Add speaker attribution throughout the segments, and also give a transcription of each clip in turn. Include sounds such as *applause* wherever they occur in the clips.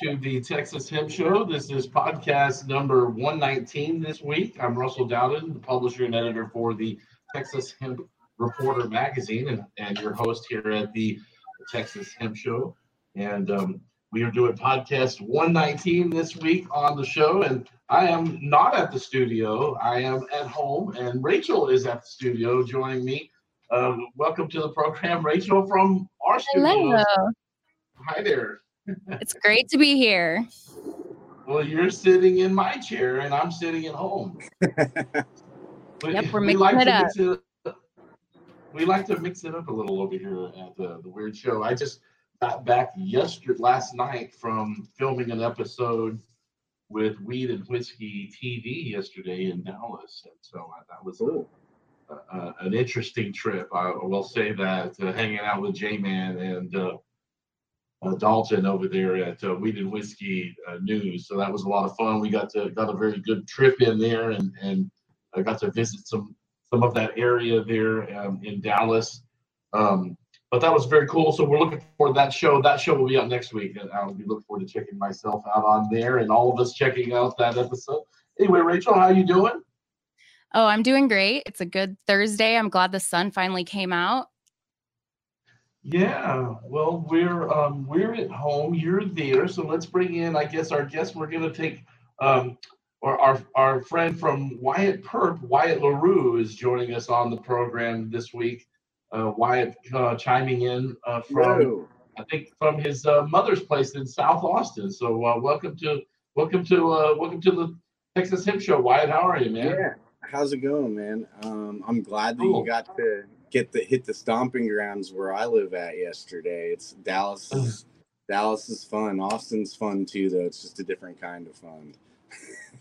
Speaker 1: All right, welcome to the Texas Hemp Show. This is podcast number 119 this week. I'm Russell Dowden, the publisher and editor for the Texas Hemp Reporter magazine, and, and your host here at the Texas Hemp Show. And um, we are doing podcast 119 this week on the show. And I am not at the studio, I am at home, and Rachel is at the studio joining me. Um, welcome to the program, Rachel, from our studio.
Speaker 2: Hello.
Speaker 1: Hi there. *laughs*
Speaker 2: It's great to be here.
Speaker 1: Well, you're sitting in my chair and I'm sitting at home. *laughs*
Speaker 2: Yep, we're
Speaker 1: we
Speaker 2: mixing
Speaker 1: like
Speaker 2: it
Speaker 1: to
Speaker 2: up.
Speaker 1: mix it We like to mix it up a little over here at the, the Weird Show. I just got back yesterday, last night from filming an episode with Weed and Whiskey TV yesterday in Dallas. And so uh, that was a, a, an interesting trip. I will say that uh, hanging out with J Man and uh, uh, Dalton over there at uh, Weed and Whiskey uh, News. So that was a lot of fun. We got to got a very good trip in there, and and I got to visit some some of that area there um, in Dallas. Um, but that was very cool. So we're looking forward to that show. That show will be out next week, and I'll be looking forward to checking myself out on there, and all of us checking out that episode. Anyway, Rachel, how you doing?
Speaker 2: Oh, I'm doing great. It's a good Thursday. I'm glad the sun finally came out.
Speaker 1: Yeah, well, we're um, we're at home. You're there, so let's bring in, I guess, our guest. We're going to take um, our, our our friend from Wyatt Purp, Wyatt Larew, is joining us on the program this week. Uh, Wyatt uh, chiming in uh, from
Speaker 3: Hello.
Speaker 1: I think from his uh, mother's place in South Austin. So uh, welcome to welcome to uh, welcome to the Texas Hemp Show. Wyatt, how are you, man?
Speaker 3: Yeah. How's it going, man? Um, I'm glad that
Speaker 1: Cool.
Speaker 3: you got to get the hit the stomping grounds where I live at yesterday. It's Dallas. Is, Dallas is fun. Austin's fun too, though. It's just a different kind of fun.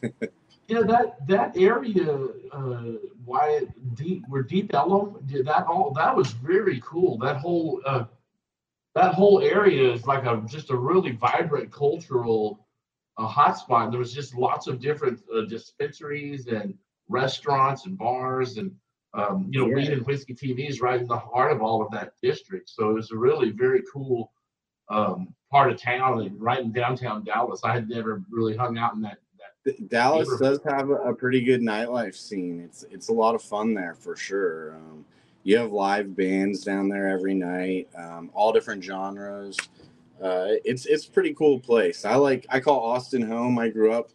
Speaker 3: *laughs*
Speaker 1: Yeah, that that area, uh, Wyatt, deep where Deep Ellum did that all. That was very cool. That whole uh, that whole area is like a just a really vibrant cultural uh, hotspot. There was just lots of different uh, dispensaries and restaurants and bars and um, you know,
Speaker 3: Yeah.
Speaker 1: Weed and Whiskey TV is right in the heart of all of that district. So it was a really very cool um, part of town and right in downtown Dallas. I had never really hung out in that that
Speaker 3: Dallas does have a, a pretty good nightlife scene. It's it's a lot of fun there for sure. Um, you have live bands down there every night, um, all different genres. Uh, it's it's a pretty cool place. I like I call Austin home. I grew up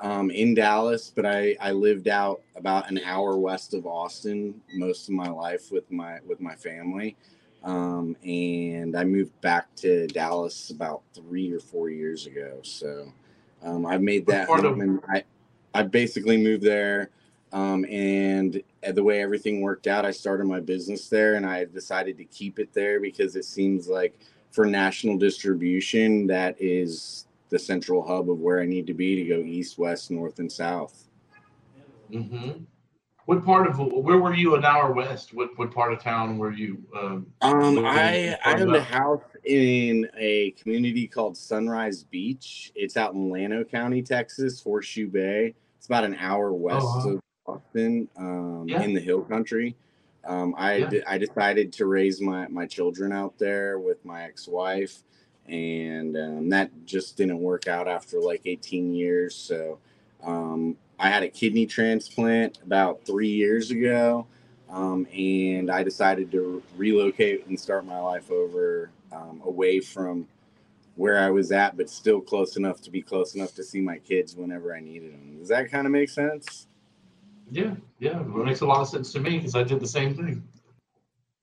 Speaker 3: um, in Dallas, but I, I lived out about an hour west of Austin most of my life with my with my family, um, and I moved back to Dallas about three or four years ago. So um, I made that
Speaker 1: part of-
Speaker 3: home, and I I basically moved there. Um, and the way everything worked out, I started my business there, and I decided to keep it there because it seems like for national distribution, that is the central hub of where I need to be to go east, west, north, and south.
Speaker 1: Mm-hmm. What part of where were you? An hour west. What what part of town were you? Um,
Speaker 3: Um, I I owned a house in a community called Sunrise Beach. It's out in Llano County, Texas, Horseshoe Bay. It's about an hour west
Speaker 1: wow.
Speaker 3: of Austin, um,
Speaker 1: Yeah.
Speaker 3: in the hill country. Um, I
Speaker 1: Yeah.
Speaker 3: de- I decided to raise my my children out there with my ex wife, and um, that just didn't work out after like 18 years. So um, I had a kidney transplant about three years ago um, and I decided to relocate and start my life over um, away from where I was at, but still close enough to be close enough to see my kids whenever I needed them. Does that kind of make sense?
Speaker 1: yeah, yeah. It makes a lot of sense to me because I did the same thing.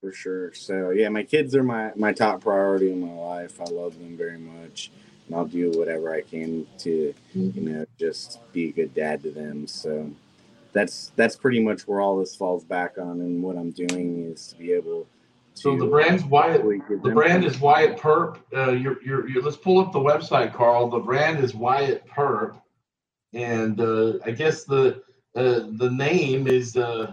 Speaker 3: For sure. So yeah, my kids are my my top priority in my life. I love them very much, and I'll do whatever I can to you know just be a good dad to them. So that's that's pretty much where all this falls back on, and what I'm doing is to be able. To
Speaker 1: So the brand's Wyatt. The brand is Wyatt Purp. Uh, you're, you're, you're, let's pull up the website, Carl. The brand is Wyatt Purp, and uh, I guess the uh, the name is uh,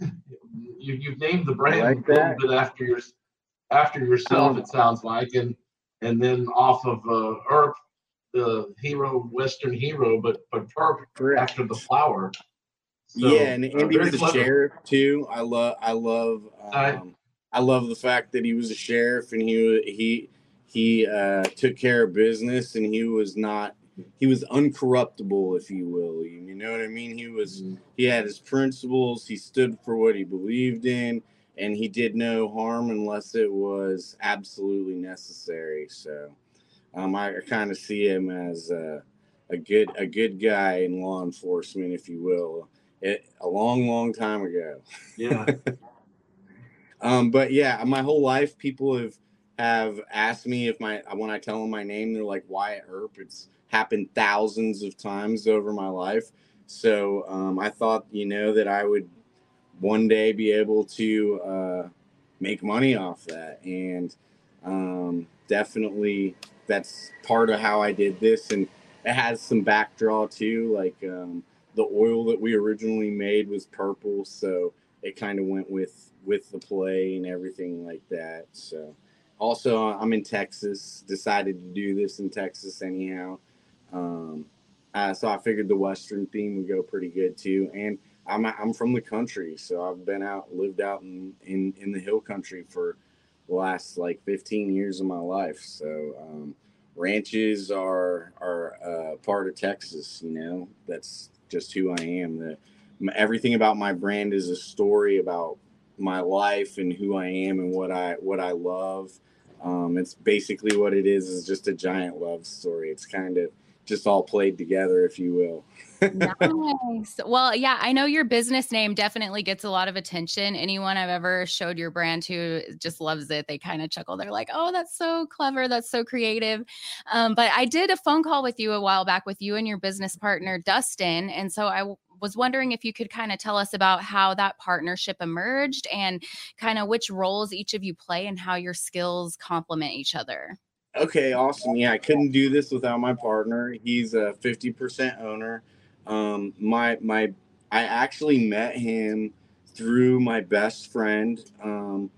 Speaker 1: *laughs* you you've named the brand
Speaker 3: like
Speaker 1: a little bit after your after yourself.
Speaker 3: Um,
Speaker 1: It sounds like, and and then off of uh, Earp, the hero, Western hero, but but Purp
Speaker 3: Correct.
Speaker 1: after the flower. So,
Speaker 3: yeah, and
Speaker 1: uh,
Speaker 3: Andy
Speaker 1: very
Speaker 3: was a
Speaker 1: clever.
Speaker 3: sheriff too. I love, I love, um, I love the fact that he was a sheriff and he he he uh, took care of business and he was not he was uncorruptible if you will you know what i mean he was
Speaker 4: Mm-hmm.
Speaker 3: he had his principles he stood for what he believed in and he did no harm unless it was absolutely necessary so um, i, I kind of see him as a, a good a good guy in law enforcement if you will it, a long long time ago
Speaker 4: Yeah. *laughs*
Speaker 3: um, but yeah, my whole life, people have have asked me if my when I tell them my name, they're like Wyatt Earp. It's happened thousands of times over my life. So um, I thought, you know, that I would one day be able to uh, make money off that, and um, definitely that's part of how I did this, and it has some backdraw too. Like um, the oil that we originally made was purple, so it kind of went with with the play and everything like that. So also I'm in Texas, decided to do this in Texas anyhow. Um, uh, so I figured the Western theme would go pretty good too. And I'm, I'm from the country, so I've been out, lived out in, in, in the hill country for the last like 15 years of my life. So, um, ranches are, are, uh, part of Texas, you know, that's just who I am. The, everything about my brand is a story about my life and who I am and what I what I love. Um, it's basically what it is is just a giant love story. It's kind of just all played together, if you will.
Speaker 2: nice. Well, yeah, I know your business name definitely gets a lot of attention. Anyone I've ever showed your brand to just loves it. They kind of chuckle. They're like, "Oh, that's so clever. That's so creative." Um, but I did a phone call with you a while back with you and your business partner Dustin, and so I was wondering if you could kind of tell us about how that partnership emerged and kind of which roles each of you play and how your skills complement each other.
Speaker 3: Okay, awesome. Yeah, I couldn't do this without my partner. He's a 50% owner. Um, my my I actually met him through my best friend. Um,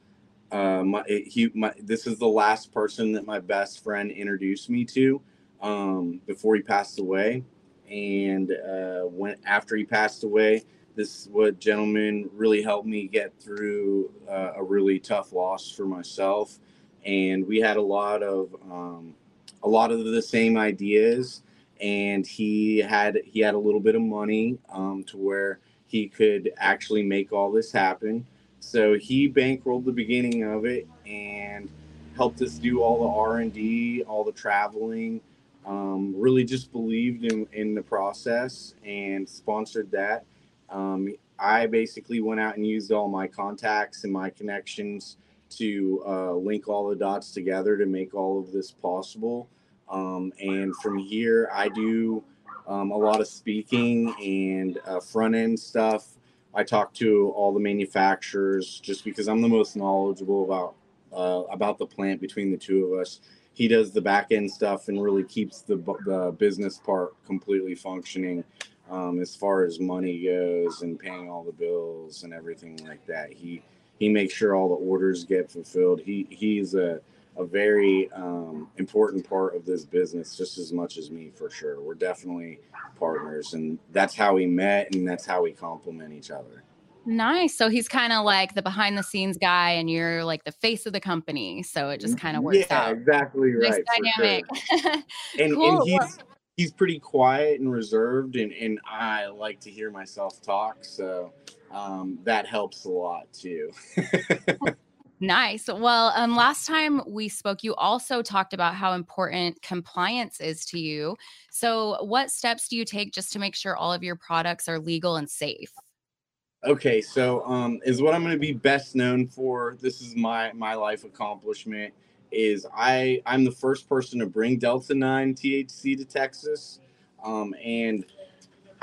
Speaker 3: uh, my he my this is the last person that my best friend introduced me to um, before he passed away. And uh, when after he passed away, this what gentleman really helped me get through uh, a really tough loss for myself and we had a lot of um, a lot of the same ideas. And he had he had a little bit of money um, to where he could actually make all this happen. So he bankrolled the beginning of it and helped us do all the r&d all the traveling um, really just believed in, in the process and sponsored that. Um, i basically went out and used all my contacts and my connections to uh, link all the dots together to make all of this possible. Um, and from here, I do um, a lot of speaking and uh, front end stuff. I talk to all the manufacturers just because I'm the most knowledgeable about uh, about the plant between the two of us. He does the back end stuff and really keeps the the business part completely functioning. Um, as far as money goes and paying all the bills and everything like that, he he makes sure all the orders get fulfilled. He he's a a very um, important part of this business, just as much as me for sure. We're definitely partners, and that's how we met, and that's how we complement each other.
Speaker 2: Nice. So he's kind of like the behind the scenes guy, and you're like the face of the company. So it just kind of works
Speaker 3: yeah,
Speaker 2: out.
Speaker 3: exactly
Speaker 2: Nice
Speaker 3: right.
Speaker 2: dynamic. *laughs*
Speaker 3: sure. And,
Speaker 2: Cool.
Speaker 3: and he's he's pretty quiet and reserved, and and I like to hear myself talk, so um, that helps a lot too. *laughs*
Speaker 2: Nice. Well, um, last time we spoke, you also talked about how important compliance is to you. So, what steps do you take just to make sure all of your products are legal and safe?
Speaker 3: Okay, so um, is what I'm going to be best known for. This is my my life accomplishment. Is I I'm the first person to bring Delta Nine THC to Texas, um, and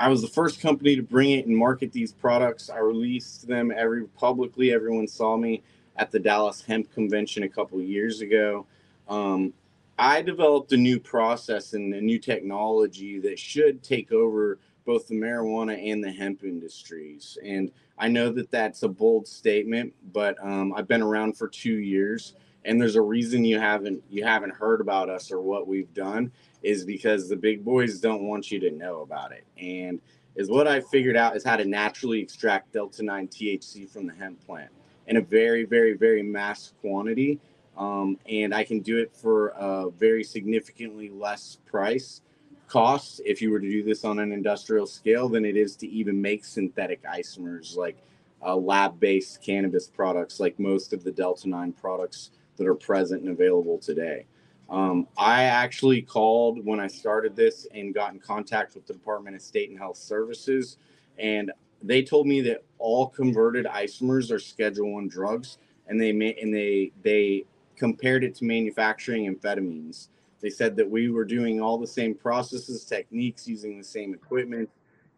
Speaker 3: I was the first company to bring it and market these products. I released them every publicly. Everyone saw me at the Dallas Hemp Convention a couple years ago. Um, I developed a new process and a new technology that should take over both the marijuana and the hemp industries. And I know that that's a bold statement, but um, I've been around for two years, and there's a reason you haven't you haven't heard about us or what we've done is because the big boys don't want you to know about it. And is what I figured out is how to naturally extract delta nine THC from the hemp plant in a very, very, very mass quantity. um, and I can do it for a very significantly less price cost if you were to do this on an industrial scale than it is to even make synthetic isomers like uh, lab-based cannabis products like most of the delta 9 products that are present and available today um, i actually called when i started this and got in contact with the department of state and health services and they told me that all converted isomers are schedule one drugs and they and they they compared it to manufacturing amphetamines they said that we were doing all the same processes, techniques, using the same equipment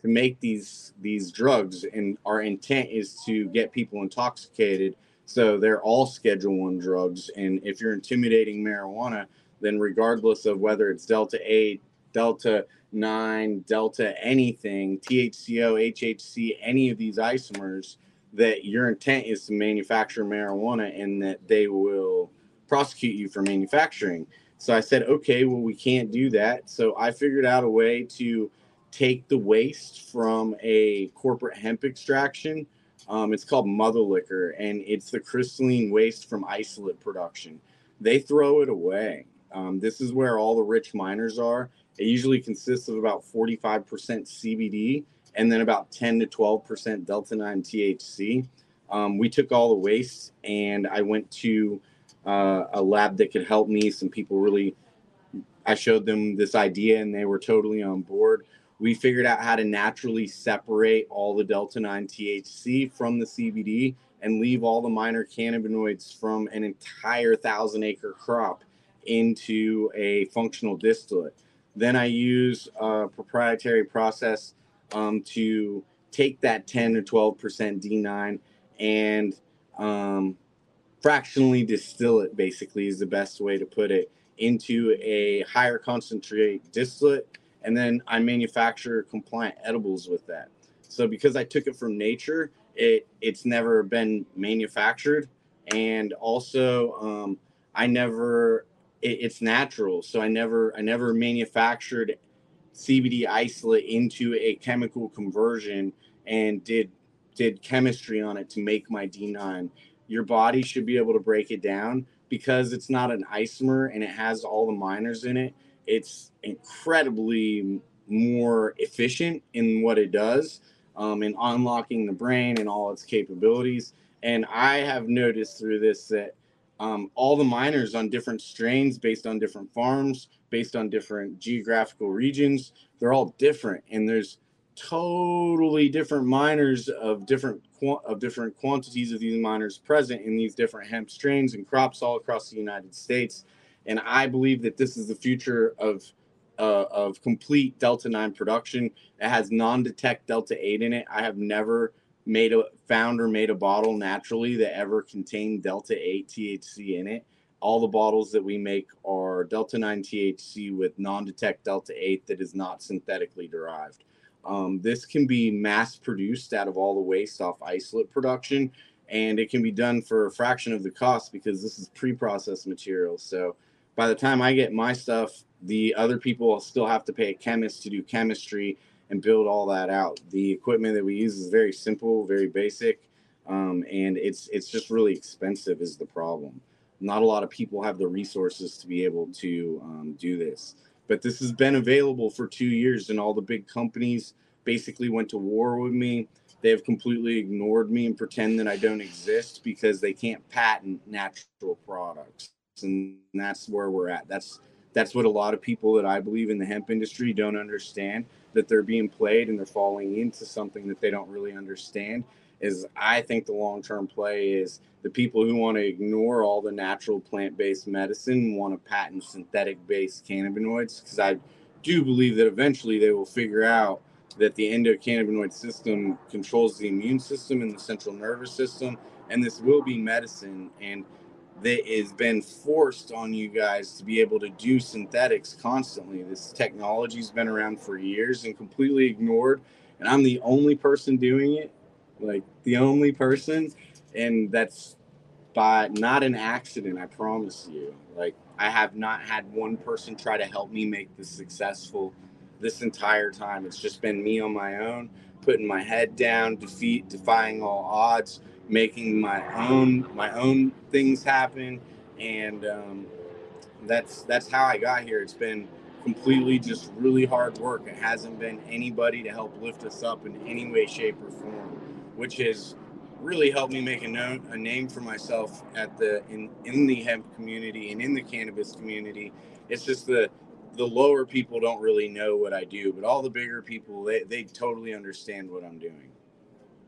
Speaker 3: to make these these drugs, and our intent is to get people intoxicated. So they're all Schedule One drugs, and if you're intimidating marijuana, then regardless of whether it's Delta Eight, Delta Nine, Delta anything, THCO, HHC, any of these isomers, that your intent is to manufacture marijuana, and that they will prosecute you for manufacturing. So I said, okay, well, we can't do that. So I figured out a way to take the waste from a corporate hemp extraction. Um, it's called mother liquor, and it's the crystalline waste from isolate production. They throw it away. Um, this is where all the rich minors are. It usually consists of about 45% CBD and then about 10 to 12% Delta 9 THC. Um, we took all the waste and I went to uh, a lab that could help me. Some people really, I showed them this idea and they were totally on board. We figured out how to naturally separate all the Delta 9 THC from the CBD and leave all the minor cannabinoids from an entire thousand acre crop into a functional distillate. Then I use a proprietary process um, to take that 10 or 12% D9 and um, fractionally distill it basically is the best way to put it into a higher concentrate distillate. And then i manufacture compliant edibles with that. So because i took it from nature it it's never been manufactured. And also um, i never it, it's natural so i never i never manufactured cbd isolate into a chemical conversion and did did chemistry on it to make my d9 your body should be able to break it down because it's not an isomer and it has all the minors in it. It's incredibly more efficient in what it does um, in unlocking the brain and all its capabilities. And I have noticed through this that um, all the minors on different strains based on different farms, based on different geographical regions, they're all different. And there's totally different minors of different of different quantities of these minors present in these different hemp strains and crops all across the United States. And I believe that this is the future of uh, of complete delta 9 production it has non-detect delta 8 in it i have never made a found or made a bottle naturally that ever contained delta 8 thc in it all the bottles that we make are delta 9 thc with non-detect delta 8 that is not synthetically derived um, this can be mass produced out of all the waste off isolate production, and it can be done for a fraction of the cost because this is pre processed material. So by the time I get my stuff, the other people still have to pay a chemist to do chemistry and build all that out. The equipment that we use is very simple, very basic, um, and it's it's just really expensive is the problem. Not a lot of people have the resources to be able to um, do this. But this has been available for two years, and all the big companies basically went to war with me. They have completely ignored me and pretend that I don't exist because they can't patent natural products. And that's where we're at. That's that's what a lot of people that I believe in the hemp industry don't understand that they're being played and they're falling into something that they don't really understand is I think the long term play is the people who want to ignore all the natural plant based medicine want to patent synthetic based cannabinoids because I do believe that eventually they will figure out that the endocannabinoid system controls the immune system and the central nervous system, and this will be medicine. And that has been forced on you guys to be able to do synthetics constantly. This technology's been around for years and completely ignored. And I'm the only person doing it like the only person, and that's by not an accident. I promise you. Like I have not had one person try to help me make this successful this entire time. It's just been me on my own, putting my head down, defeat, defying all odds, making my own my own things happen, and um, that's that's how I got here. It's been completely just really hard work. It hasn't been anybody to help lift us up in any way, shape, or form, which has really helped me make a, known, a name for myself at the in in the hemp community and in the cannabis community. It's just the the lower people don't really know what I do, but all the bigger people they, they totally understand what I'm doing.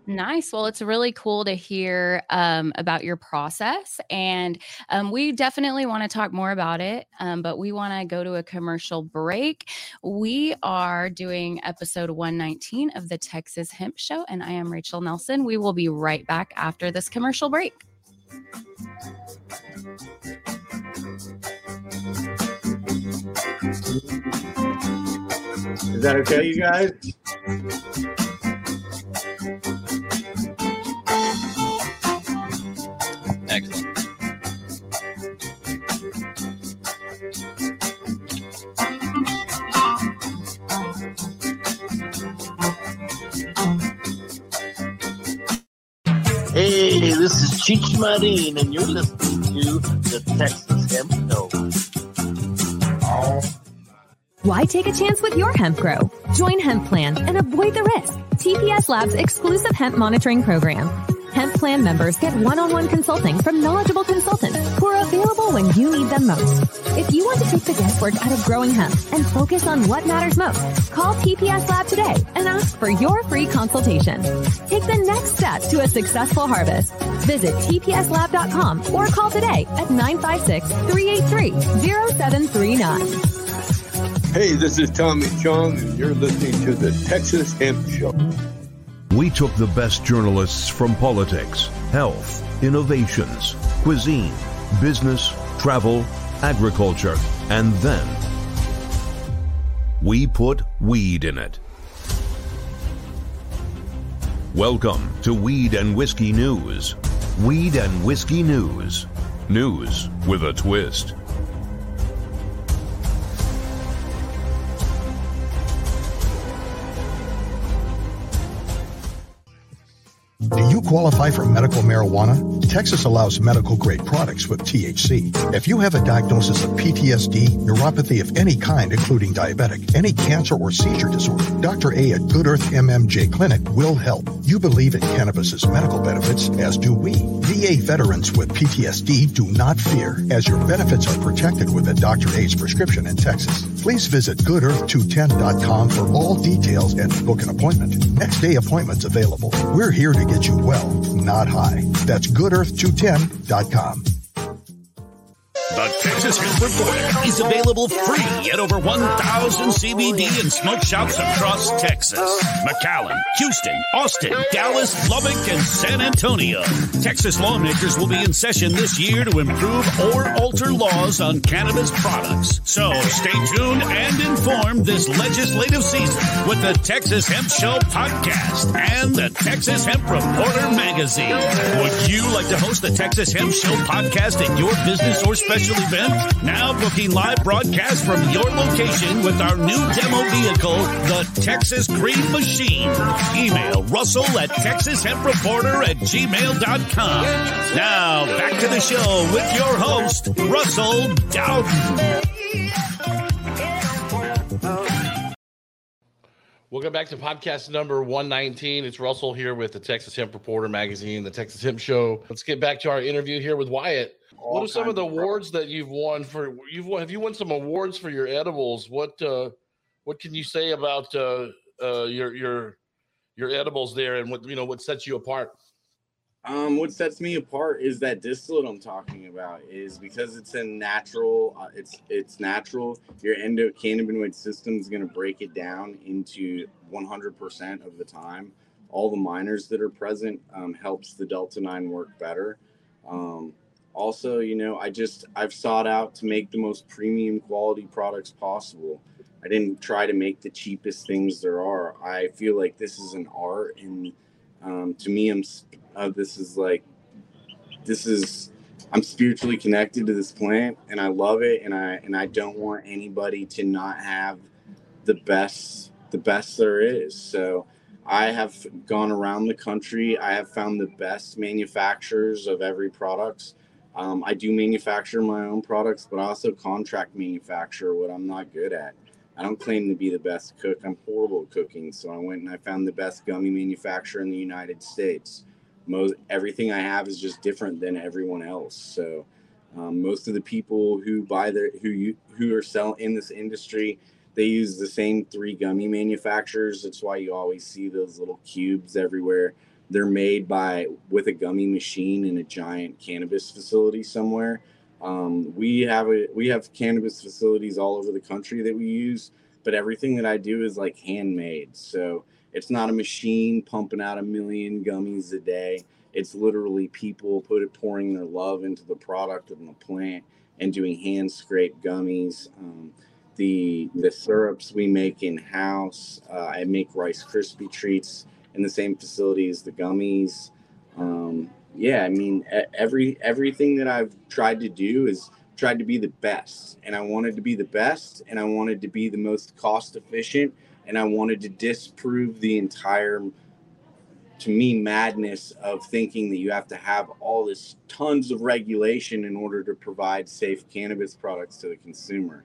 Speaker 2: Nice. Well, it's really cool to hear um, about your process. And um, we definitely want to talk more about it, um, but we want to go to a commercial break. We are doing episode 119 of the Texas Hemp Show, and I am Rachel Nelson. We will be right back after this commercial break.
Speaker 3: Is that okay, you guys?
Speaker 5: Hey, this is Cheech Marin, and you're listening to the Texas Hemp Show.
Speaker 6: Why take a chance with your hemp grow? Join Hemp Plan and avoid the risk. TPS Labs exclusive hemp monitoring program. Hemp Plan members get one-on-one consulting from knowledgeable consultants who are available when you need them most. If you want to take the guesswork out of growing hemp and focus on what matters most, call TPS Lab today and ask for your free consultation. Take the next step to a successful harvest. Visit tpslab.com or call today at 956-383-0739.
Speaker 7: Hey, this is Tommy Chong, and you're listening to the Texas Hemp Show.
Speaker 8: We took the best journalists from politics, health, innovations, cuisine, business, travel, agriculture, and then we put weed in it. Welcome to Weed and Whiskey News. Weed and Whiskey News. News with a twist.
Speaker 9: Qualify for medical marijuana? Texas allows medical grade products with THC. If you have a diagnosis of PTSD, neuropathy of any kind, including diabetic, any cancer or seizure disorder, Dr. A at Good Earth MMJ Clinic will help. You believe in cannabis's medical benefits, as do we. VA veterans with PTSD do not fear, as your benefits are protected with a Dr. A's prescription in Texas. Please visit goodearth210.com for all details and book an appointment. Next day appointments available. We're here to get you well, not high. That's goodearth210.com.
Speaker 10: The Texas Hemp Reporter is available free at over 1,000 CBD and smoke shops across Texas, McAllen, Houston, Austin, Dallas, Lubbock, and San Antonio. Texas lawmakers will be in session this year to improve or alter laws on cannabis products. So stay tuned and informed this legislative season with the Texas Hemp Show podcast and the Texas Hemp Reporter magazine. Would you like to host the Texas Hemp Show podcast at your business or special event? Now booking live broadcast from your location with our new demo vehicle, the Texas Green Machine. Email Russell at TexasHempReporter at gmail.com. Now back to the show with your host, Russell Dowden.
Speaker 4: Welcome back to podcast number 119. It's Russell here with the Texas Hemp Reporter magazine, the Texas Hemp Show. Let's get back to our interview here with Wyatt. What are some of the
Speaker 3: of
Speaker 4: awards that you've won for you've won have you won some awards for your edibles? What uh what can you say about uh uh your your your edibles there and what you know what sets you apart?
Speaker 3: Um, what sets me apart is that distillate I'm talking about is because it's a natural, uh, it's it's natural. Your endocannabinoid system is going to break it down into 100% of the time. All the minors that are present um, helps the delta nine work better. Um, also, you know, I just I've sought out to make the most premium quality products possible. I didn't try to make the cheapest things there are. I feel like this is an art, and um, to me, I'm uh, this is like this is I'm spiritually connected to this plant, and I love it, and I and I don't want anybody to not have the best the best there is. So I have gone around the country. I have found the best manufacturers of every products Um, I do manufacture my own products, but I also contract manufacture what I'm not good at. I don't claim to be the best cook. I'm horrible at cooking. So I went and I found the best gummy manufacturer in the United States. Most everything I have is just different than everyone else. So um, most of the people who buy their who you who are selling in this industry, they use the same three gummy manufacturers. That's why you always see those little cubes everywhere. They're made by with a gummy machine in a giant cannabis facility somewhere. Um, we have a we have cannabis facilities all over the country that we use, but everything that I do is like handmade. So it's not a machine pumping out a million gummies a day. It's literally people put it pouring their love into the product and the plant and doing hand scrape gummies. Um, the the syrups we make in house. Uh, I make Rice Krispie treats in the same facility as the gummies. Um, yeah, I mean, every everything that I've tried to do is tried to be the best, and I wanted to be the best, and I wanted to be the most cost efficient, and I wanted to disprove the entire, to me, madness of thinking that you have to have all this tons of regulation in order to provide safe cannabis products to the consumer.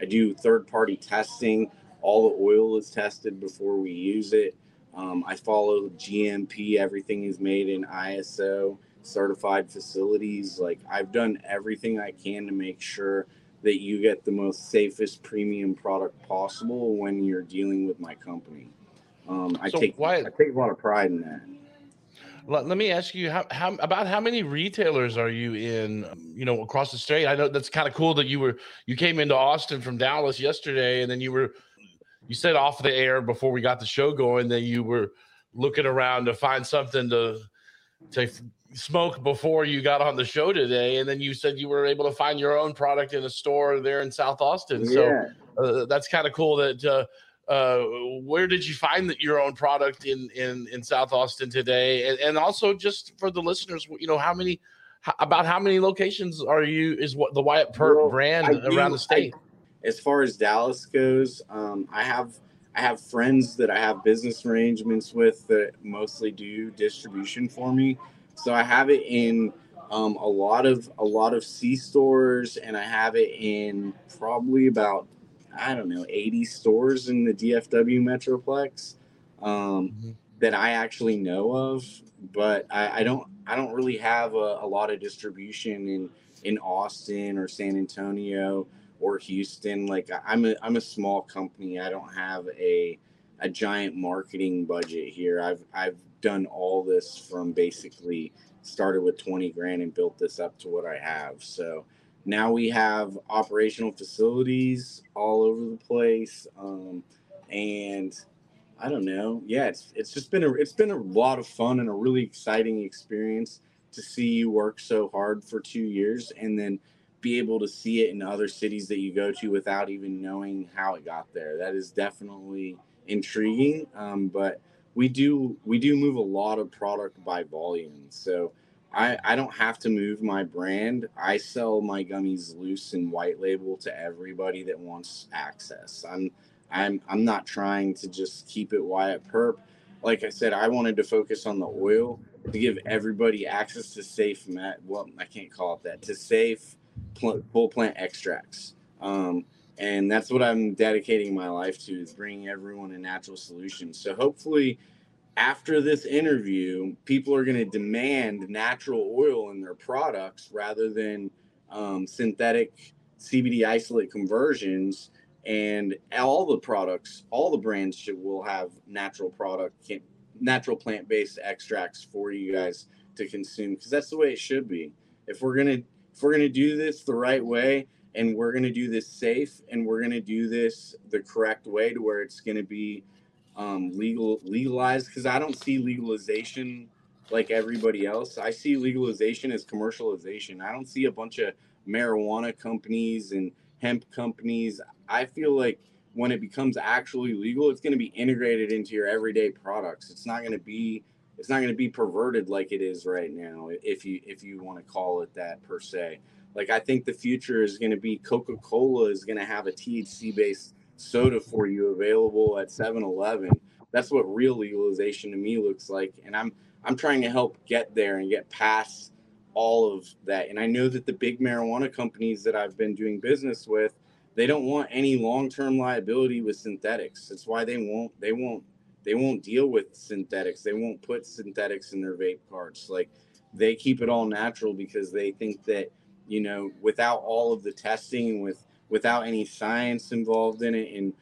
Speaker 3: I do third party testing. All the oil is tested before we use it. Um, I follow GMP. Everything is made in ISO certified facilities. Like I've done everything I can to make sure that you get the most safest premium product possible when you're dealing with my company. Um, I
Speaker 1: So
Speaker 3: take
Speaker 1: why-
Speaker 3: I take a lot of pride in that.
Speaker 1: Let, let me ask you how, how about how many retailers are you in you know across the state i know that's kind of cool that you were you came into austin from dallas yesterday and then you were you said off the air before we got the show going that you were looking around to find something to to smoke before you got on the show today and then you said you were able to find your own product in a store there in south austin
Speaker 3: Yeah.
Speaker 1: so uh, that's kind of cool that uh, uh, where did you find that your own product in in in South Austin today, and, and also just for the listeners, you know how many how, about how many locations are you is what the Wyatt Purp
Speaker 3: Well,
Speaker 1: brand
Speaker 3: do-
Speaker 1: around the state?
Speaker 3: I- as far as Dallas goes, um, I have I have friends that I have business arrangements with that mostly do distribution for me. So I have it in um, a lot of a lot of C stores, and I have it in probably about I don't know 80 stores in the DFW Metroplex um,
Speaker 1: Mhm.
Speaker 3: that I actually know of. But I, I don't I don't really have a, a lot of distribution in in Austin or San Antonio or Houston. Like I'm a I'm a small company. I don't have a a giant marketing budget here. I've I've done all this from basically started with 20 grand and built this up to what I have. So now we have operational facilities all over the place. Um, and I don't know. Yeah, it's it's just been a it's been a lot of fun and a really exciting experience to see you work so hard for two years and then be able to see it in other cities that you go to without even knowing how it got there. That is definitely intriguing. Um, but we do we do move a lot of product by volume. So I, I don't have to move my brand. I sell my gummies loose and white label to everybody that wants access. I'm I'm I'm not trying to just keep it Wyatt Purp. Like I said, I wanted to focus on the oil to give everybody access to safe met. Well, I can't call it that. To safe pl- plant extracts. Um, and that's what I'm dedicating my life to is bringing everyone a natural solution. So hopefully, after this interview, people are going to demand natural oil in their products rather than um, synthetic CBD isolate conversions. And all the products, all the brands should will have natural product, natural plant based extracts for you guys to consume because that's the way it should be. If we're gonna if we're gonna do this the right way and we're gonna do this safe and we're gonna do this the correct way to where it's gonna be um, legal legalized because I don't see legalization like everybody else. I see legalization as commercialization. I don't see a bunch of marijuana companies and hemp companies. I feel like when it becomes actually legal, it's going to be integrated into your everyday products. It's not going to be it's not going to be perverted like it is right now if you if you want to call it that per se. Like I think the future is going to be Coca-Cola is going to have a THC based soda for you available at 7-Eleven. That's what real legalization to me looks like and I'm I'm trying to help get there and get past all of that. And I know that the big marijuana companies that I've been doing business with, they don't want any long-term liability with synthetics. That's why they won't they won't they won't deal with synthetics. They won't put synthetics in their vape carts. Like they keep it all natural because they think that, you know, without all of the testing with without any science involved in it and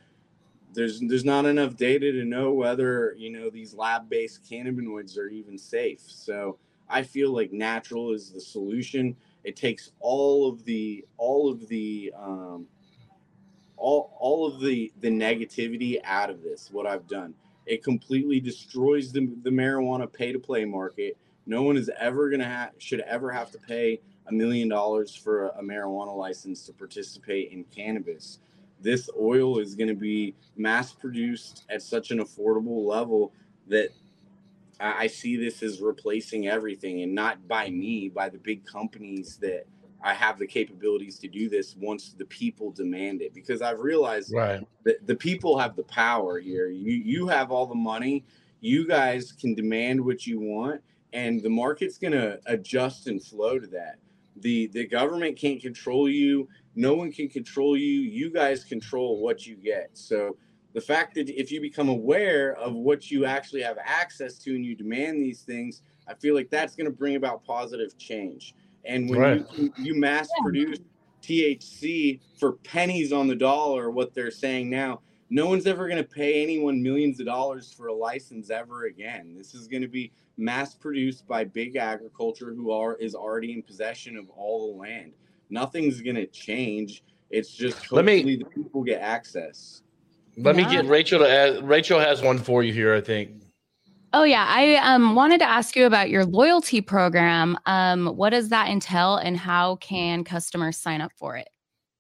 Speaker 3: there's there's not enough data to know whether you know these lab-based cannabinoids are even safe so i feel like natural is the solution it takes all of the all of the um, all all of the the negativity out of this what i've done it completely destroys the, the marijuana pay to play market. No one is ever gonna have should ever have to pay a million dollars for a, a marijuana license to participate in cannabis. This oil is going to be mass produced at such an affordable level that I, I see this as replacing everything and not by me, by the big companies that I have the capabilities to do this once the people demand it. Because I've realized
Speaker 1: right.
Speaker 3: that the people have the power here. You you have all the money. You guys can demand what you want, and the market's going to adjust and flow to that. The the government can't control you no one can control you. You guys control what you get. So the fact that if you become aware of what you actually have access to and you demand these things, I feel like that's going to bring about positive change. And when right. you, you mass produce THC for pennies on the dollar, what they're saying now, no one's ever going to pay anyone millions of dollars for a license ever again. This is going to be mass produced by big agriculture who are is already in possession of all the land nothing's gonna change. It's just
Speaker 1: let me
Speaker 3: the people get access.
Speaker 1: Let yeah. me get Rachel to add. Rachel has one for you here, I think.
Speaker 2: Oh yeah, I um, wanted to ask you about your loyalty program. Um, what does that entail, and how can customers sign up for it?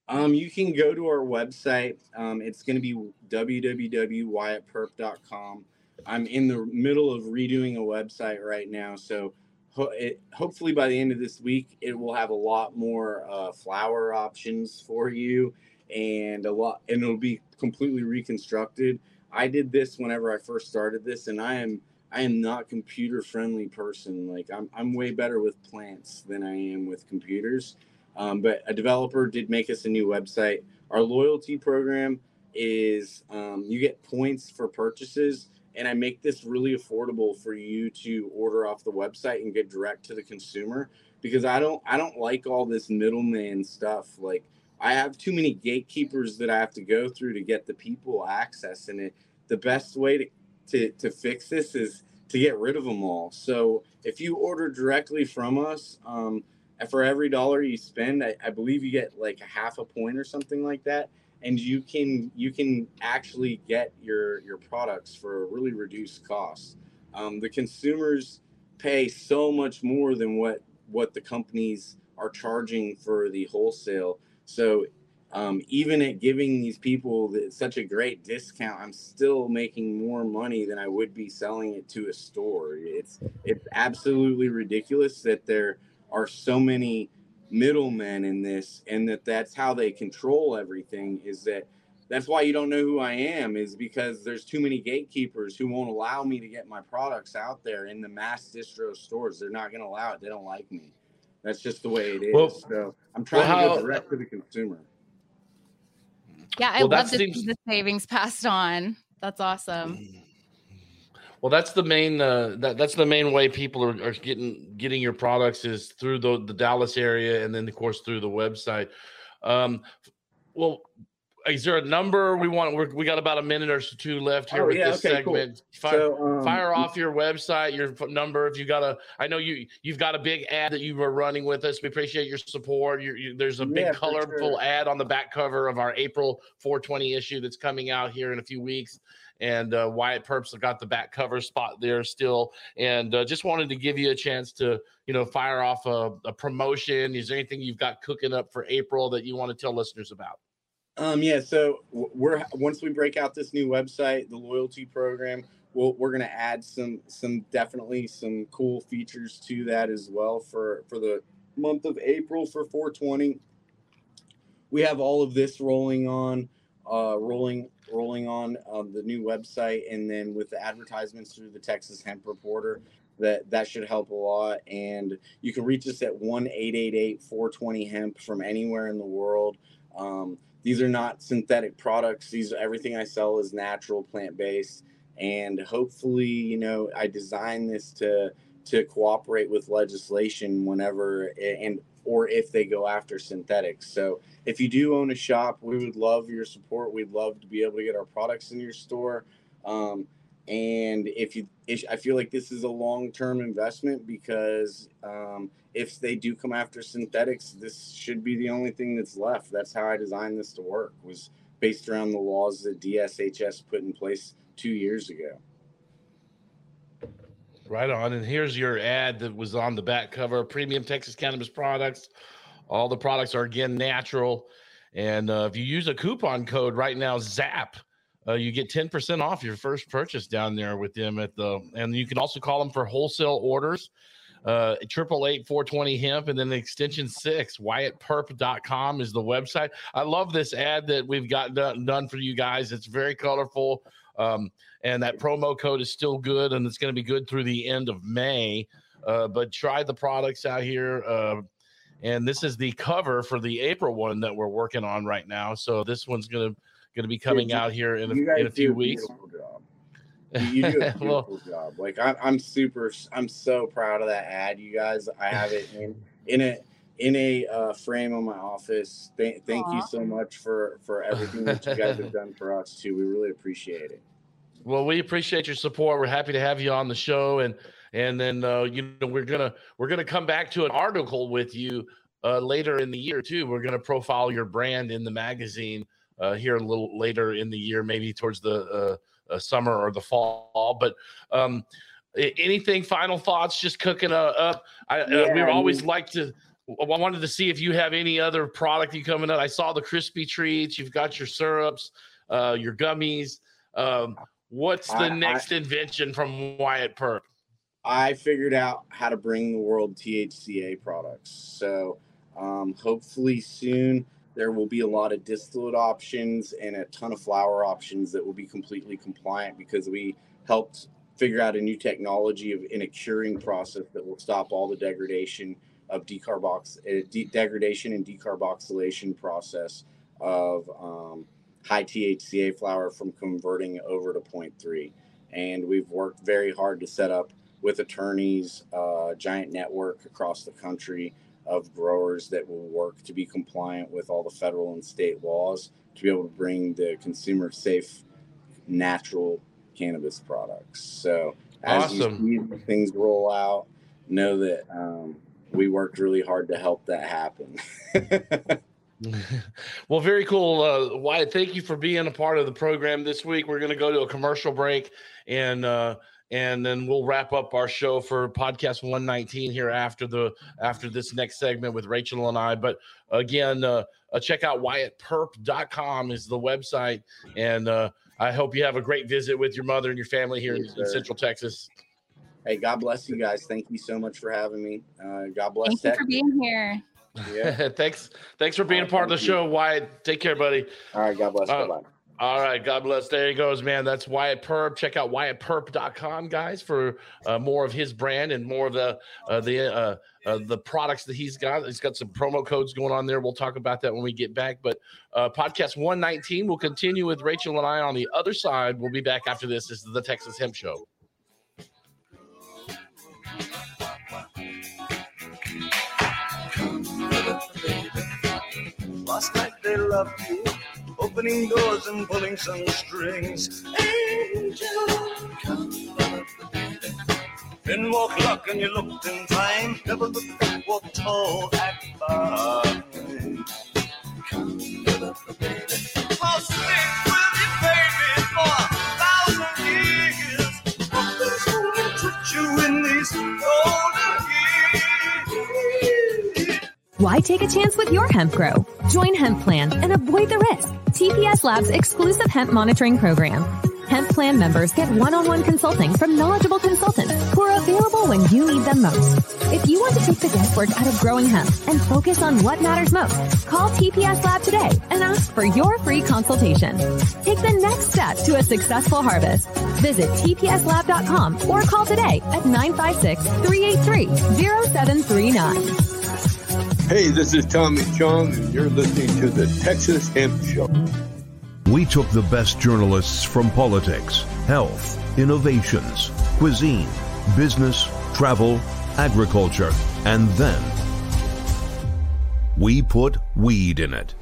Speaker 3: Um, you can go to our website. Um, it's going to be www.wyattpurp.com. I'm in the middle of redoing a website right now, so ho- it, hopefully by the end of this week, it will have a lot more uh, flower options for you, and a lot, and it'll be completely reconstructed. I did this whenever I first started this, and I am I am not computer friendly person. Like I'm I'm way better with plants than I am with computers. Um, but a developer did make us a new website. Our loyalty program is um, you get points for purchases and I make this really affordable for you to order off the website and get direct to the consumer because I don't I don't like all this middleman stuff. Like I have too many gatekeepers that I have to go through to get the people access and it. The best way to, to, to fix this is to get rid of them all. So if you order directly from us, um, for every dollar you spend, I, I believe you get like a half a point or something like that and you can you can actually get your your products for a really reduced cost. Um, the consumers pay so much more than what what the companies are charging for the wholesale. So um, even at giving these people such a great discount, I'm still making more money than I would be selling it to a store. It's it's absolutely ridiculous that there are so many middlemen in this and that that's how they control everything is that that's why you don't know who I am is because there's too many gatekeepers who won't allow me to get my products out there in the mass distro stores. They're not going to allow it. They don't like me. That's just the way it is. Well, so I'm trying well, how, to go direct to the consumer.
Speaker 2: Yeah, I well, love to seems... see the savings passed on. That's awesome. Mm.
Speaker 1: Well, that's the main uh, that that's the main way people are, are getting getting your products is through the the Dallas area, and then of course through the website. Um, well, is there a number we want? We're, we got about a minute or two left here oh, with yeah, this okay, segment. Cool. Fire, so, um, fire off your website, your number. If you got a, I know you you've got a big ad that you were running with us. We appreciate your support. You, there's a big yeah, colorful sure. ad on the back cover of our April 420 issue that's coming out here in a few weeks and uh, Wyatt Purps have got the back cover spot there still. And uh, just wanted to give you a chance to, you know, fire off a, a, promotion. Is there anything you've got cooking up for April that you want to tell listeners about?
Speaker 3: Um, yeah, so we're once we break out this new website, the loyalty program, we'll, we're going to add some some definitely some cool features to that as well for for the month of April for 420. We have all of this rolling on uh, rolling rolling on um, the new website, and then with the advertisements through the Texas Hemp Reporter. that that should help a lot. And you can reach us at one eight eight eight four twenty hemp from anywhere in the world. Um, these are not synthetic products. These everything I sell is natural, plant based, and hopefully, you know, I designed this to to cooperate with legislation whenever and or if they go after synthetics. So if you do own a shop, we would love your support. We'd love to be able to get our products in your store. Um, and if you, if, I feel like this is a long term investment because um, if they do come after synthetics, this should be the only thing that's left. That's how I designed this to work. Was based around the laws that DSHS put in place two years ago.
Speaker 1: Right on. And here's your ad that was on the back cover premium Texas cannabis products. All the products are again natural. And uh, if you use a coupon code right now, ZAP, uh, you get 10% off your first purchase down there with them at the, and you can also call them for wholesale orders. Uh, triple eight four twenty hemp and then the extension six wyattpurp.com is the website. I love this ad that we've got done, done for you guys. It's very colorful. Um, and that promo code is still good and it's going to be good through the end of May. Uh, but try the products out here. Uh, and this is the cover for the April one that we're working on right now. So this one's going to going to be coming out here in a, in a few weeks. *laughs*
Speaker 3: You do a beautiful well, job. Like I'm, I'm super, I'm so proud of that ad, you guys. I have it in in a in a uh, frame on my office. Th- thank Aww. you so much for for everything that you guys have *laughs* done for us too. We really appreciate it.
Speaker 1: Well, we appreciate your support. We're happy to have you on the show, and and then uh, you know we're gonna we're gonna come back to an article with you uh, later in the year too. We're gonna profile your brand in the magazine uh, here a little later in the year, maybe towards the uh, uh, summer or the fall. But um, anything final thoughts? Just cooking uh, up. I, uh, yeah, we always like to. I wanted to see if you have any other product you coming out. I saw the crispy treats. You've got your syrups, uh, your gummies. Um, what's the I, next I, invention from Wyatt Purp?
Speaker 3: I figured out how to bring the world THCA products. So um, hopefully soon there will be a lot of distillate options and a ton of flower options that will be completely compliant because we helped figure out a new technology of, in a curing process that will stop all the degradation of decarbox uh, de- degradation and decarboxylation process of um, high THCA flower from converting over to 0.3. And we've worked very hard to set up with attorneys, uh, giant network across the country of growers that will work to be compliant with all the federal and state laws to be able to bring the consumer safe natural cannabis products. So as awesome. you see things roll out, know that um, we worked really hard to help that happen. *laughs*
Speaker 1: well, very cool. Uh, Wyatt, thank you for being a part of the program this week. We're going to go to a commercial break and uh, and then we'll wrap up our show for podcast 119 here after the after this next segment with Rachel and I. But again, uh, uh, check out wyattpurp.com is the website, and uh, I hope you have a great visit with your mother and your family here in, in, Central Texas.
Speaker 3: Hey, God bless you guys. Thank you so much for having me. Uh, God bless.
Speaker 2: Thank you for being here.
Speaker 1: Yeah. *laughs* thanks. Thanks for being right, a part of the you. show, Wyatt. Take care, buddy.
Speaker 3: All right. God bless. Uh, Bye bye.
Speaker 1: All right, God bless. There he goes, man. That's Wyatt Purp. Check out wyattpurp.com, guys, for uh, more of his brand and more of the uh, the uh, uh, the products that he's got. He's got some promo codes going on there. We'll talk about that when we get back. But uh, podcast 119 will continue with Rachel and I on the other side. We'll be back after this. This is the Texas Hemp Show. Last night they loved you opening doors and pulling some strings. Angel, come Then walk luck and you looked in time. Never walked tall.
Speaker 6: Why take a chance with your hemp grow? Join Hemp Plan and avoid the risk. TPS Labs exclusive hemp monitoring program. Hemp Plan members get one-on-one consulting from knowledgeable consultants who are available when you need them most. If you want to take the guesswork out of growing hemp and focus on what matters most, call TPS Lab today and ask for your free consultation. Take the next step to a successful harvest. Visit tpslab.com or call today at 956-383-0739.
Speaker 7: Hey, this is Tommy Chong, and you're listening to the Texas Hemp Show.
Speaker 8: We took the best journalists from politics, health, innovations, cuisine, business, travel, agriculture, and then we put weed in it.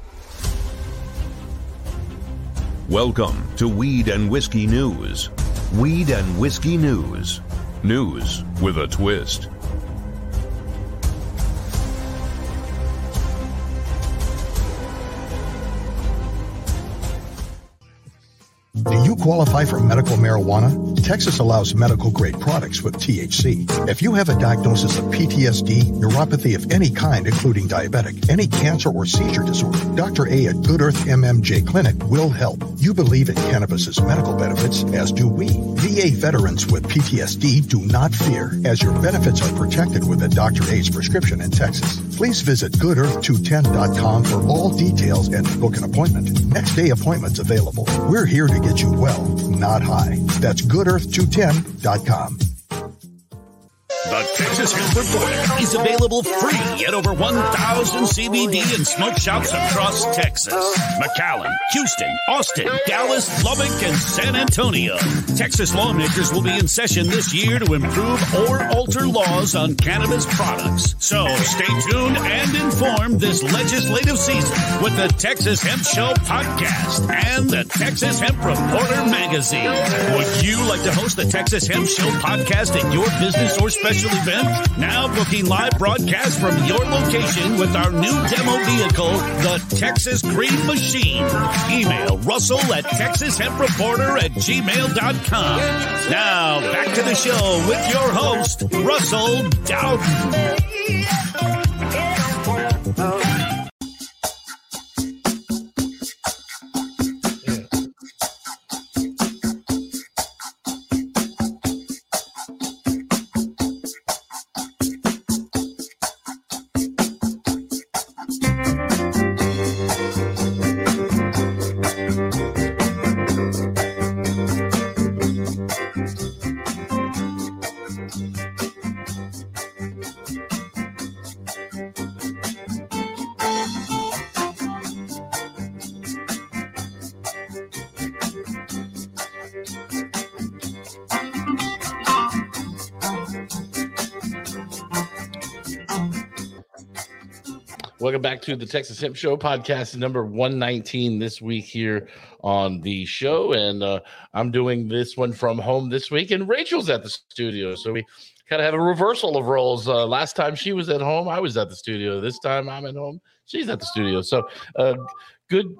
Speaker 8: Welcome to Weed and Whiskey News. Weed and Whiskey News. News with a twist.
Speaker 9: Qualify for medical marijuana? Texas allows medical grade products with THC. If you have a diagnosis of PTSD, neuropathy of any kind, including diabetic, any cancer or seizure disorder, Dr. A at Good Earth MMJ Clinic will help. You believe in cannabis's medical benefits, as do we. VA veterans with PTSD do not fear, as your benefits are protected with a Dr. A's prescription in Texas. Please visit goodearth210.com for all details and to book an appointment. Next day appointments available. We're here to get you well, not high. That's goodearth210.com.
Speaker 10: The Texas Hemp Reporter is available free at over 1,000 CBD and smoke shops across Texas. McAllen, Houston, Austin, Dallas, Lubbock, and San Antonio. Texas lawmakers will be in session this year to improve or alter laws on cannabis products. So stay tuned and informed this legislative season with the Texas Hemp Show podcast and the Texas Hemp Reporter magazine. Would you like to host the Texas Hemp Show podcast at your business or special event? Now booking live broadcast from your location with our new demo vehicle, the Texas Green Machine. Email Russell at TexasHempReporter at gmail.com. Now back to the show with your host, Russell Dowden.
Speaker 1: Back to the Texas Hemp Show podcast, number 119 this week here on the show. And uh, I'm doing this one from home this week, and Rachel's at the studio. So we kind of have a reversal of roles. Uh, last time she was at home, I was at the studio. This time I'm at home, she's at the studio. So uh, good.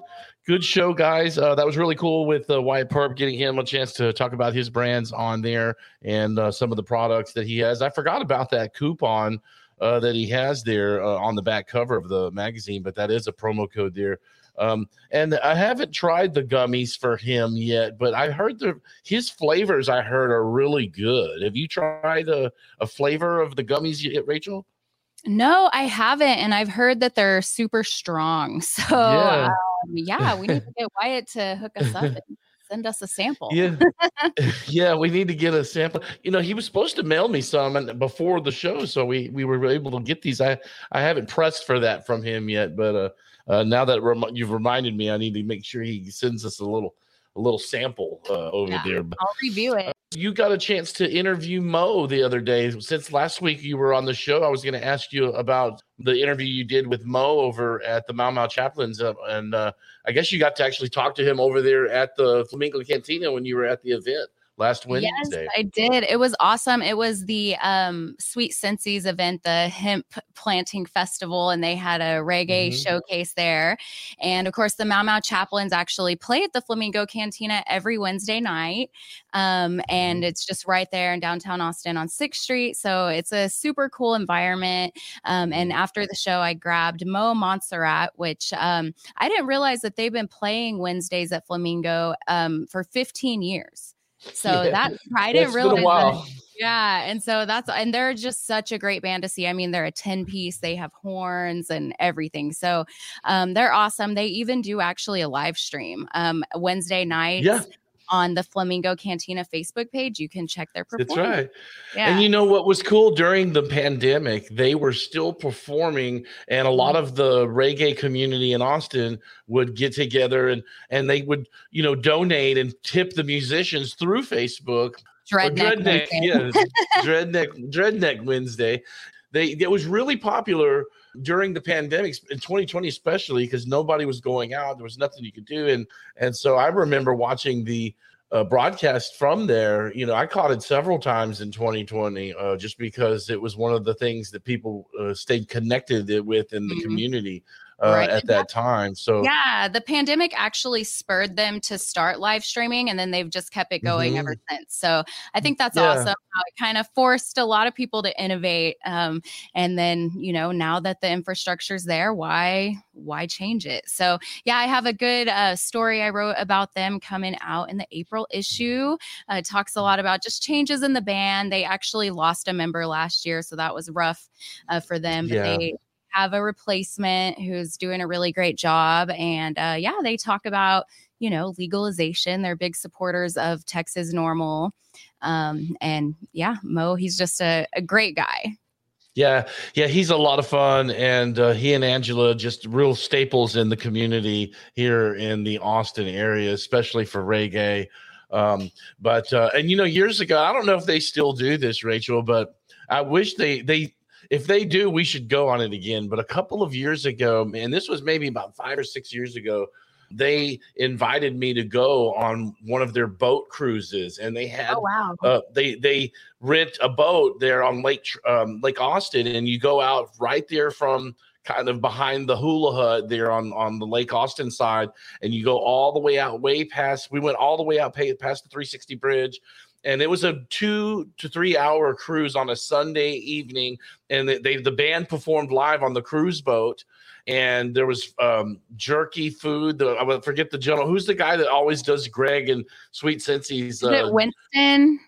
Speaker 1: Good show, guys. Uh, that was really cool with uh, Wyatt Purp, getting him a chance to talk about his brands on there and uh, some of the products that he has. I forgot about that coupon uh, that he has there uh, on the back cover of the magazine, but that is a promo code there. Um, and I haven't tried the gummies for him yet, but I heard the his flavors I heard are really good. Have you tried a, a flavor of the gummies yet, Rachel?
Speaker 2: No, I haven't, and I've heard that they're super strong. *laughs* So
Speaker 1: Yeah.
Speaker 2: um, yeah, we need to get Wyatt to hook us up *laughs* and send us a sample.
Speaker 1: Yeah. *laughs* *laughs* yeah, we need to get a sample. You know, he was supposed to mail me some and before the show, so we we were able to get these. I I haven't pressed for that from him yet, but uh, uh now that rem- you've reminded me, I need to make sure he sends us a little a little sample uh, over
Speaker 2: Yeah.
Speaker 1: there. But
Speaker 2: I'll review it.
Speaker 1: You got a chance to interview Mo the other day. Since last week you were on the show, I was going to ask you about the interview you did with Mo over at the Mau Mau Chaplains, uh, and uh, I guess you got to actually talk to him over there at the Flamingo Cantina when you were at the event last Wednesday.
Speaker 2: Yes, I did. It was awesome. It was the um, Sweet Sensies event, the hemp planting festival, and they had a reggae
Speaker 1: Mhm.
Speaker 2: showcase there. And of course, the Mau Mau Chaplains actually play at the Flamingo Cantina every Wednesday night. Um, and it's just right there in downtown Austin on 6th Street. So it's a super cool environment. Um, and after the show, I grabbed Mo Montserrat, which um, I didn't realize that they've been playing Wednesdays at Flamingo um, for 15 years. *laughs* So
Speaker 1: Yeah.
Speaker 2: that I didn't
Speaker 1: It's been a
Speaker 2: realize. yeah, and so that's and they're just such a great band to see. I mean, they're a 10 piece, they have horns and everything. So um they're awesome. They even do actually a live stream um Wednesday night.
Speaker 1: Yeah.
Speaker 2: On the Flamingo Cantina Facebook page. You can check their performance.
Speaker 1: That's right.
Speaker 2: Yeah.
Speaker 1: And you know what was cool during the pandemic? They were still performing, and a lot
Speaker 2: Mm-hmm.
Speaker 1: of the reggae community in Austin would get together and and they would, you know, donate and tip the musicians through Facebook.
Speaker 2: Dreadneck
Speaker 1: Dreadneck, yeah, *laughs* Dreadneck, Dreadneck Wednesday. They it was really popular during the pandemic in 2020, especially because nobody was going out. There was nothing you could do, and and so I remember watching the uh, broadcast from there. You know, I caught it several times in 2020, uh, just because it was one of the things that people uh, stayed connected with in the
Speaker 2: Mhm.
Speaker 1: community uh,
Speaker 2: Right.
Speaker 1: at that time. So
Speaker 2: Yeah, the pandemic actually spurred them to start live streaming and then they've just kept it going ever since. So I think that's
Speaker 1: Mm-hmm. Yeah.
Speaker 2: awesome how it kind of forced a lot of people to innovate. Um, and then, you know, now that the infrastructure's there, why why change it? So yeah, I have a good uh, story I wrote about them coming out in the April issue. Uh, it talks a lot about just changes in the band. They actually lost a member last year, so that was rough uh, for them. But
Speaker 1: Yeah.
Speaker 2: they have a replacement who's doing a really great job. And uh, yeah, they talk about, you know, legalization. They're big supporters of Texas NORML. Um, and yeah, Mo, he's just a, a great guy.
Speaker 1: Yeah, yeah, he's a lot of fun, and uh, he and Angela just real staples in the community here in the Austin area, especially for reggae. Um, but uh, and you know, years ago, I don't know if they still do this, Rachel, but I wish they they if they do, we should go on it again. But a couple of years ago, and this was maybe about five or six years ago, they invited me to go on one of their boat cruises, and they had
Speaker 2: Oh, wow.
Speaker 1: uh, they they rent a boat there on Lake um, Lake Austin, and you go out right there from kind of behind the hula hut there on on the Lake Austin side, and you go all the way out, way past. We went all the way out past the 360 bridge. And it was a two to three hour cruise on a Sunday evening, and they, they the band performed live on the cruise boat, and there was um, jerky food. The, I forget the general. Who's the guy that always does Greg and Sweet Sensi's?
Speaker 2: Is it Winston?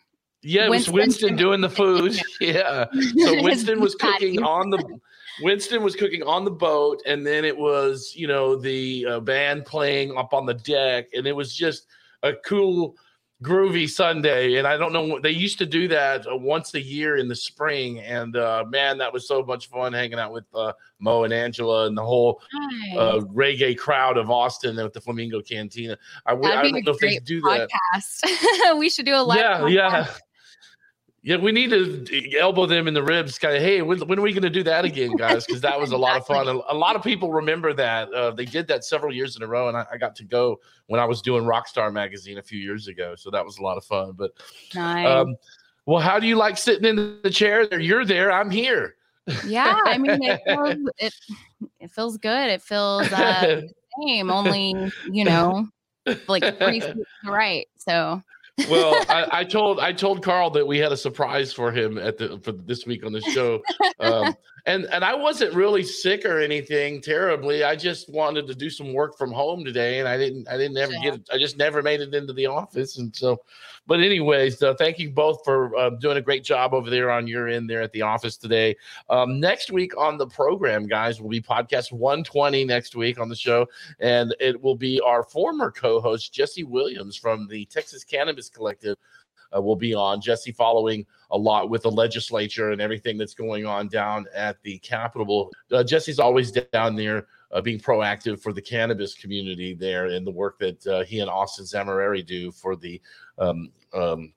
Speaker 1: Yeah, it was
Speaker 2: Winston-
Speaker 1: Winston doing the food. *laughs* *laughs* yeah. So Winston was cooking on the Winston was cooking on the boat, and then it was you know the uh, band playing up on the deck, and it was just a cool, groovy Sunday. And I don't know they used to do that uh, once a year in the spring, and uh, man, that was so much fun hanging out with uh, Mo and Angela and the whole uh, reggae crowd of Austin at the Flamingo Cantina. I, w- I
Speaker 2: That'd
Speaker 1: don't know if they do that. *laughs*
Speaker 2: we should do a live.
Speaker 1: Yeah,
Speaker 2: podcast.
Speaker 1: yeah. Yeah, we need to elbow them in the ribs. Kind of, hey, when, when are we going to do that again, guys? Because that was a lot of fun. A, lot of people remember that. Uh, they did that several years in a row, and I, I got to go when I was doing Rockstar Magazine a few years ago. So that was a lot of fun. But,
Speaker 2: Nice.
Speaker 1: um, well, how do you like sitting in the chair? There, you're there. I'm here.
Speaker 2: yeah, I mean, it feels, it, it feels good. It feels uh, the *laughs* same, only, you know, like three feet to the right. So
Speaker 1: well, I, I told I told Carl that we had a surprise for him at the for this week on the show, um, *laughs* and and I wasn't really sick or anything terribly. I just wanted to do some work from home today, and I didn't I didn't ever get it. I just never made it into the office, and so. But anyways, uh, thank you both for uh, doing a great job over there on your end there at the office today. Um, next week on the program, guys, will be podcast 120 next week on the show, and it will be our former co-host Jesse Williams from the Texas Cannabis Collective. Uh, will be on Jesse following a lot with the legislature and everything that's going on down at the Capitol. Uh, Jesse's always down there uh, being proactive for the cannabis community there and the work that uh, he and Austin Zamhariri do for the um, um,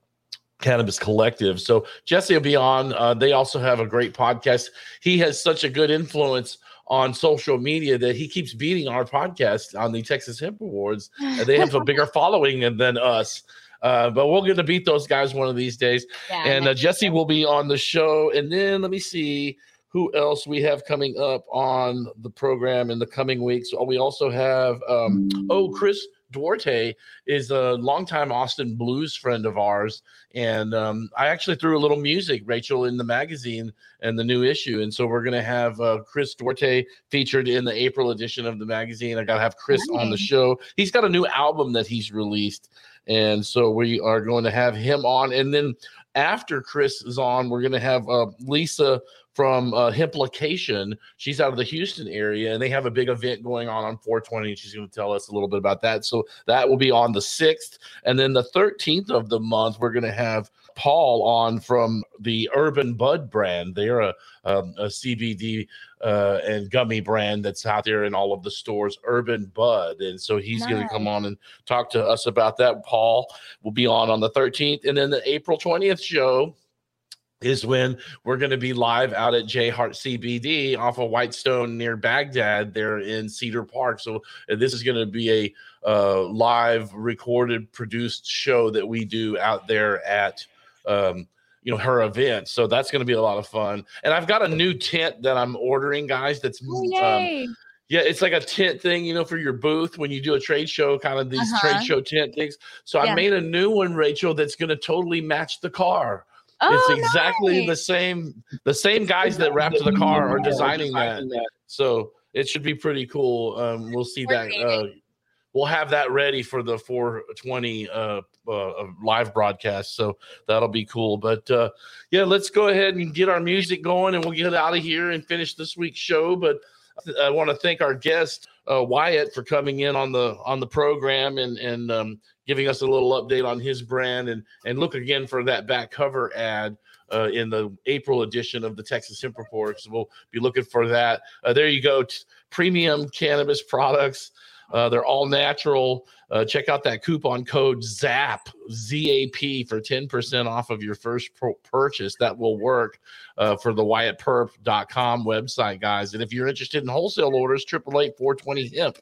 Speaker 1: Cannabis Collective. So Jesse will be on. Uh, they also have a great podcast. He has such a good influence on social media that he keeps beating our podcast on the Texas Hemp Awards. And they have a bigger *laughs* following than us. Uh, but we're going to beat those guys one of these days.
Speaker 2: Yeah,
Speaker 1: and uh, Jesse will be on the show. And then let me see who else we have coming up on the program in the coming weeks. Oh, We also have, um, oh, Chris Duarte is a longtime Austin blues friend of ours. And um, I actually threw a little music, Rachel, in the magazine and the new issue. And so we're going to have uh, Chris Duarte featured in the April edition of the magazine. I got to have Chris on the show. He's got a new album that he's released. And so we are going to have him on. And then after Chris is on, we're going to have uh, Lisa from uh, Himplication. She's out of the Houston area, and they have a big event going on on 420. And she's going to tell us a little bit about that. So that will be on the 6th. And then the 13th of the month, we're going to have Paul on from the Urban Bud brand. They're a, um, a CBD uh, and gummy brand that's out there in all of the stores, Urban Bud. And so he's going to come on and talk to us about that. Paul will be on on the 13th. And then the April 20th show is when we're going to be live out at J Hart CBD off of Whitestone near Bagdad there in Cedar Park. So uh, this is going to be a uh, live recorded produced show that we do out there at um, you know her event. So that's going to be a lot of fun. And I've got a new tent that I'm ordering, guys. That's
Speaker 2: Oh,
Speaker 1: um, yeah, it's like a tent thing, you know, for your booth when you do a trade show, kind of these
Speaker 2: Uh-huh.
Speaker 1: trade show tent things. So I made a new one, Rachel, that's going to totally match the car.
Speaker 2: Oh,
Speaker 1: it's exactly the same. The same guys that wrapped the car are designing that. So it should be pretty cool. Um, we'll see that. Uh, we'll have that ready for the 420 uh, uh, live broadcast. So that'll be cool. But uh, yeah, let's go ahead and get our music going, and we'll get out of here and finish this week's show. But I want to thank our guest uh, Wyatt for coming in on the on the program and and um, giving us a little update on his brand and and look again for that back cover ad uh, in the April edition of the Texas Hemp Report. So we'll be looking for that. Uh, there you go, t- premium cannabis products. Uh, they're all natural. Uh, check out that coupon code ZAP Z-A-P for 10% off of your first pro- purchase. That will work uh, for the WyattPurp.com website, guys. And if you're interested in wholesale orders, 888 420 hemp.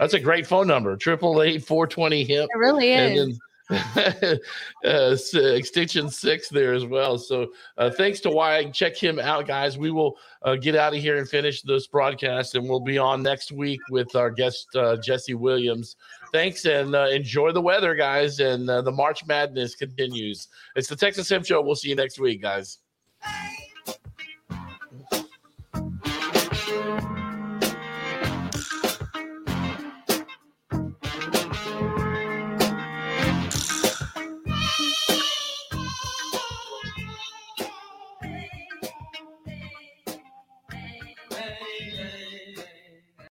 Speaker 1: That's a great phone number, 888 420 hemp.
Speaker 2: It really
Speaker 1: And
Speaker 2: is. *laughs*
Speaker 1: uh, extension six there as well. So uh, thanks to Wyatt. Check him out, guys. We will uh, get out of here and finish this broadcast, and we'll be on next week with our guest uh, Jesse Williams. Thanks and uh, enjoy the weather, guys. And uh, the March Madness continues. It's the Texas Hemp Show. We'll see you next week, guys.